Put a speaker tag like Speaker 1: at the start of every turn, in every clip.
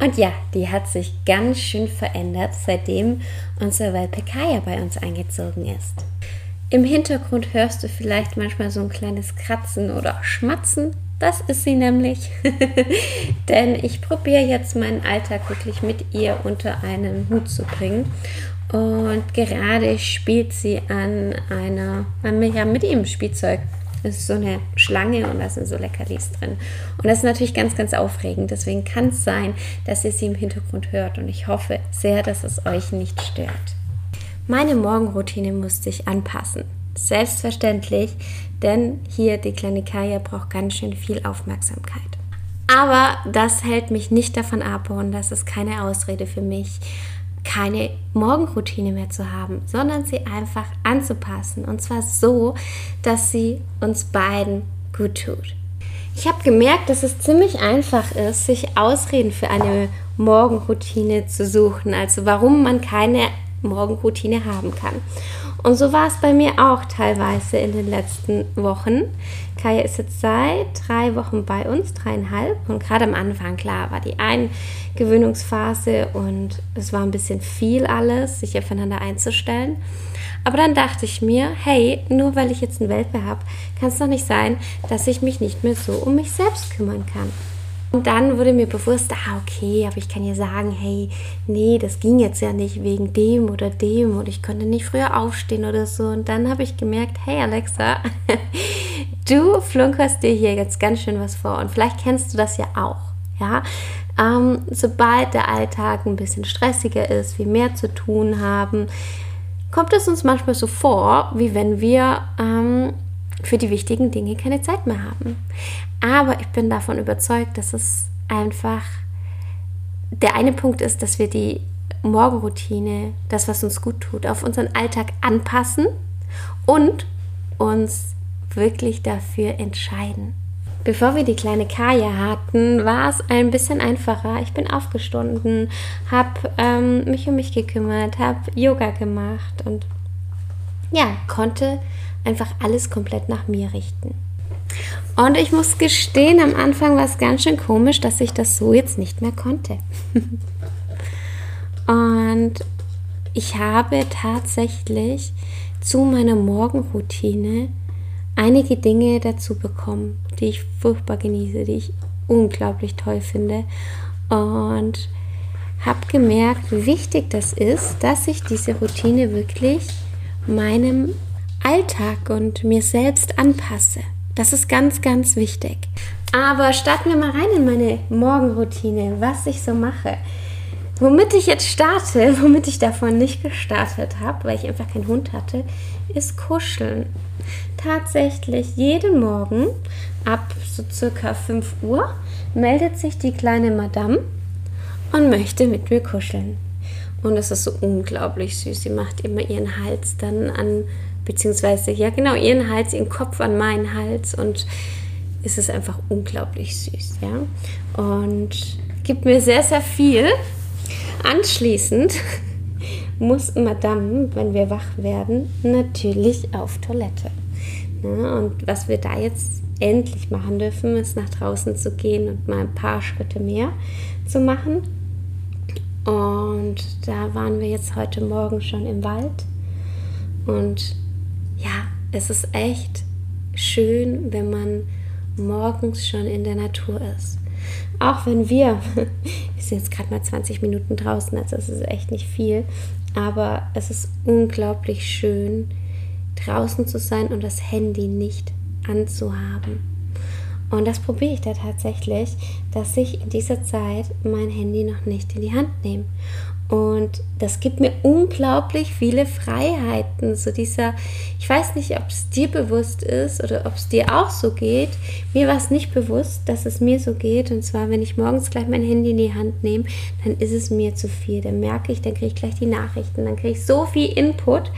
Speaker 1: Und ja, die hat sich ganz schön verändert, seitdem unser Welpe Kaya bei uns eingezogen ist. Im Hintergrund hörst du vielleicht manchmal so ein kleines Kratzen oder Schmatzen. Das ist sie nämlich. Denn ich probiere jetzt meinen Alltag wirklich mit ihr unter einen Hut zu bringen. Und gerade spielt sie an einer, ja, mit ihrem Spielzeug das ist so eine Schlange und da sind so Leckerlis drin. Und das ist natürlich ganz, ganz aufregend. Deswegen kann es sein, dass ihr sie im Hintergrund hört. Und ich hoffe sehr, dass es euch nicht stört. Meine Morgenroutine musste ich anpassen. Selbstverständlich, denn hier die kleine Kaya braucht ganz schön viel Aufmerksamkeit. Aber das hält mich nicht davon ab und das ist keine Ausrede für mich, keine Morgenroutine mehr zu haben, sondern sie einfach anzupassen. Und zwar so, dass sie uns beiden gut tut. Ich habe gemerkt, dass es ziemlich einfach ist, sich Ausreden für eine Morgenroutine zu suchen. Also warum man keine Morgenroutine haben kann. Und so war es bei mir auch teilweise in den letzten Wochen. Kaya ist jetzt seit drei Wochen bei uns, dreieinhalb. Und gerade am Anfang, klar, war die Eingewöhnungsphase und es war ein bisschen viel alles, sich aufeinander einzustellen. Aber dann dachte ich mir, hey, nur weil ich jetzt einen Welpe habe, kann es doch nicht sein, dass ich mich nicht mehr so um mich selbst kümmern kann. Und dann wurde mir bewusst, ah, okay, aber ich kann ja sagen, hey, nee, das ging jetzt ja nicht wegen dem oder dem und ich konnte nicht früher aufstehen oder so. Und dann habe ich gemerkt, hey Alexa, du flunkerst dir hier jetzt ganz schön was vor. Und vielleicht kennst du das ja auch, ja. Ähm, sobald der Alltag ein bisschen stressiger ist, wir mehr zu tun haben, kommt es uns manchmal so vor, wie wenn wir ähm, für die wichtigen Dinge keine Zeit mehr haben. Aber ich bin davon überzeugt, dass es einfach der eine Punkt ist, dass wir die Morgenroutine, das, was uns gut tut, auf unseren Alltag anpassen und uns wirklich dafür entscheiden. Bevor wir die kleine Kaya hatten, war es ein bisschen einfacher. Ich bin aufgestanden, habe ähm, mich um mich gekümmert, habe Yoga gemacht und ja, konnte einfach alles komplett nach mir richten. Und ich muss gestehen, am Anfang war es ganz schön komisch, dass ich das so jetzt nicht mehr konnte. und ich habe tatsächlich zu meiner Morgenroutine einige Dinge dazu bekommen, die ich furchtbar genieße, die ich unglaublich toll finde. Und habe gemerkt, wie wichtig das ist, dass ich diese Routine wirklich meinem Alltag und mir selbst anpasse. Das ist ganz, ganz wichtig. Aber starten wir mal rein in meine Morgenroutine, was ich so mache. Womit ich jetzt starte, womit ich davon nicht gestartet habe, weil ich einfach keinen Hund hatte, ist Kuscheln. Tatsächlich jeden Morgen ab so circa 5 Uhr meldet sich die kleine Madame und möchte mit mir kuscheln. Und es ist so unglaublich süß. Sie macht immer ihren Hals dann an beziehungsweise ja genau ihren Hals, ihren Kopf an meinen Hals und es ist einfach unglaublich süß, ja. Und gibt mir sehr, sehr viel. Anschließend muss Madame, wenn wir wach werden, natürlich auf Toilette. Ja, und was wir da jetzt endlich machen dürfen, ist nach draußen zu gehen und mal ein paar Schritte mehr zu machen. Und da waren wir jetzt heute Morgen schon im Wald und es ist echt schön, wenn man morgens schon in der Natur ist. Auch wenn wir, wir sind jetzt gerade mal 20 Minuten draußen, also es ist echt nicht viel, aber es ist unglaublich schön, draußen zu sein und das Handy nicht anzuhaben. Und das probiere ich da tatsächlich, dass ich in dieser Zeit mein Handy noch nicht in die Hand nehme. Und das gibt mir unglaublich viele Freiheiten. So dieser, ich weiß nicht, ob es dir bewusst ist oder ob es dir auch so geht. Mir war es nicht bewusst, dass es mir so geht. Und zwar, wenn ich morgens gleich mein Handy in die Hand nehme, dann ist es mir zu viel. Dann merke ich, dann kriege ich gleich die Nachrichten, dann kriege ich so viel Input,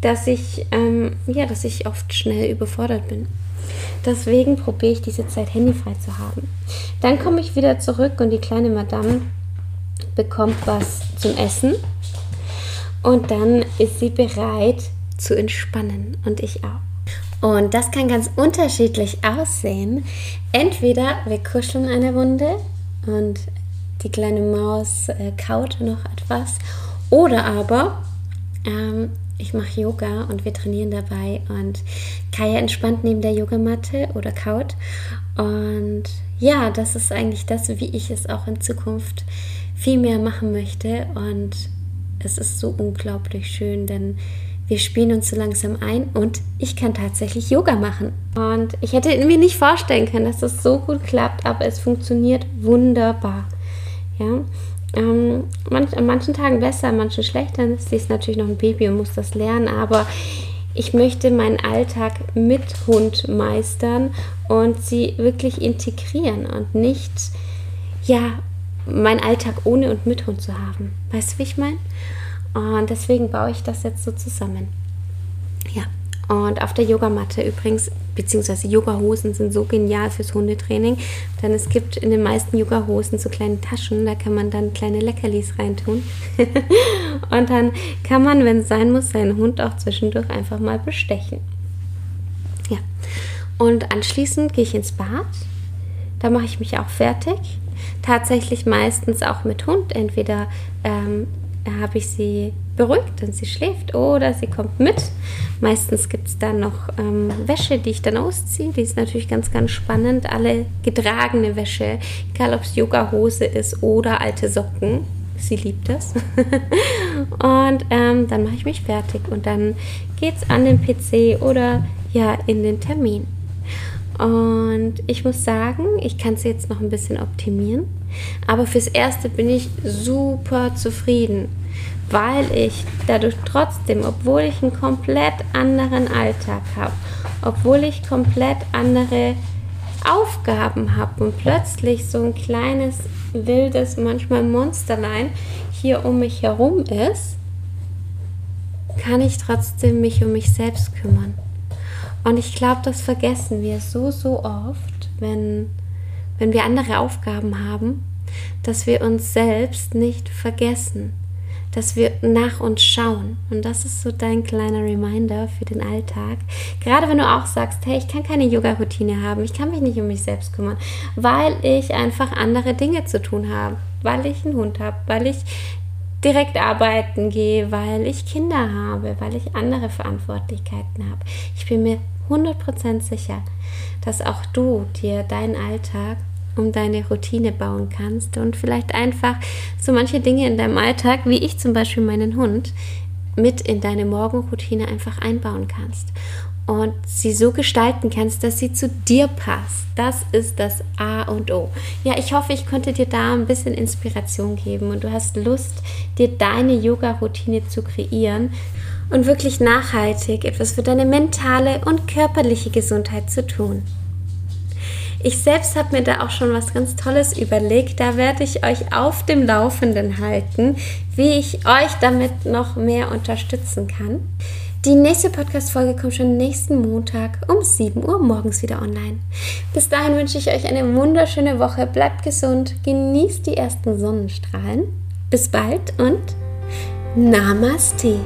Speaker 1: dass ich, ähm, ja, dass ich oft schnell überfordert bin. Deswegen probiere ich diese Zeit handyfrei zu haben. Dann komme ich wieder zurück und die kleine Madame bekommt was zum Essen und dann ist sie bereit zu entspannen und ich auch. Und das kann ganz unterschiedlich aussehen. Entweder wir kuscheln eine Runde und die kleine Maus äh, kaut noch etwas oder aber ähm, ich mache Yoga und wir trainieren dabei und Kaya entspannt neben der Yogamatte oder kaut. Und ja, das ist eigentlich das, wie ich es auch in Zukunft viel mehr machen möchte. Und es ist so unglaublich schön, denn wir spielen uns so langsam ein und ich kann tatsächlich Yoga machen. Und ich hätte mir nicht vorstellen können, dass das so gut klappt, aber es funktioniert wunderbar. Ja, ähm, manch, an manchen Tagen besser, an manchen schlechter. Sie ist natürlich noch ein Baby und muss das lernen, aber ich möchte meinen Alltag mit Hund meistern und sie wirklich integrieren und nicht, ja, meinen Alltag ohne und mit Hund zu haben. Weißt du, wie ich meine? Und deswegen baue ich das jetzt so zusammen. Ja, und auf der Yogamatte übrigens, beziehungsweise Yogahosen sind so genial fürs Hundetraining, denn es gibt in den meisten Yogahosen so kleine Taschen, da kann man dann kleine Leckerlis reintun. und dann kann man, wenn es sein muss, seinen Hund auch zwischendurch einfach mal bestechen. Ja. Und anschließend gehe ich ins Bad. Da mache ich mich auch fertig. Tatsächlich meistens auch mit Hund. Entweder ähm, habe ich sie beruhigt und sie schläft oder sie kommt mit. Meistens gibt es dann noch ähm, Wäsche, die ich dann ausziehe. Die ist natürlich ganz, ganz spannend. Alle getragene Wäsche, egal ob es Yoga-Hose ist oder alte Socken. Sie liebt das. und ähm, dann mache ich mich fertig und dann geht es an den PC oder ja in den Termin. Und ich muss sagen, ich kann es jetzt noch ein bisschen optimieren. Aber fürs Erste bin ich super zufrieden, weil ich dadurch trotzdem, obwohl ich einen komplett anderen Alltag habe, obwohl ich komplett andere Aufgaben habe und plötzlich so ein kleines, wildes, manchmal Monsterlein hier um mich herum ist, kann ich trotzdem mich um mich selbst kümmern. Und ich glaube, das vergessen wir so, so oft, wenn, wenn wir andere Aufgaben haben, dass wir uns selbst nicht vergessen, dass wir nach uns schauen. Und das ist so dein kleiner Reminder für den Alltag. Gerade wenn du auch sagst, hey, ich kann keine Yoga-Routine haben, ich kann mich nicht um mich selbst kümmern, weil ich einfach andere Dinge zu tun habe, weil ich einen Hund habe, weil ich direkt arbeiten gehe, weil ich Kinder habe, weil ich andere Verantwortlichkeiten habe. Ich bin mir 100% sicher, dass auch du dir deinen Alltag um deine Routine bauen kannst und vielleicht einfach so manche Dinge in deinem Alltag, wie ich zum Beispiel meinen Hund, mit in deine Morgenroutine einfach einbauen kannst und sie so gestalten kannst, dass sie zu dir passt. Das ist das A und O. Ja, ich hoffe, ich konnte dir da ein bisschen Inspiration geben und du hast Lust, dir deine Yoga-Routine zu kreieren und wirklich nachhaltig etwas für deine mentale und körperliche Gesundheit zu tun. Ich selbst habe mir da auch schon was ganz Tolles überlegt. Da werde ich euch auf dem Laufenden halten, wie ich euch damit noch mehr unterstützen kann. Die nächste Podcast-Folge kommt schon nächsten Montag um 7 Uhr morgens wieder online. Bis dahin wünsche ich euch eine wunderschöne Woche. Bleibt gesund, genießt die ersten Sonnenstrahlen. Bis bald und Namaste.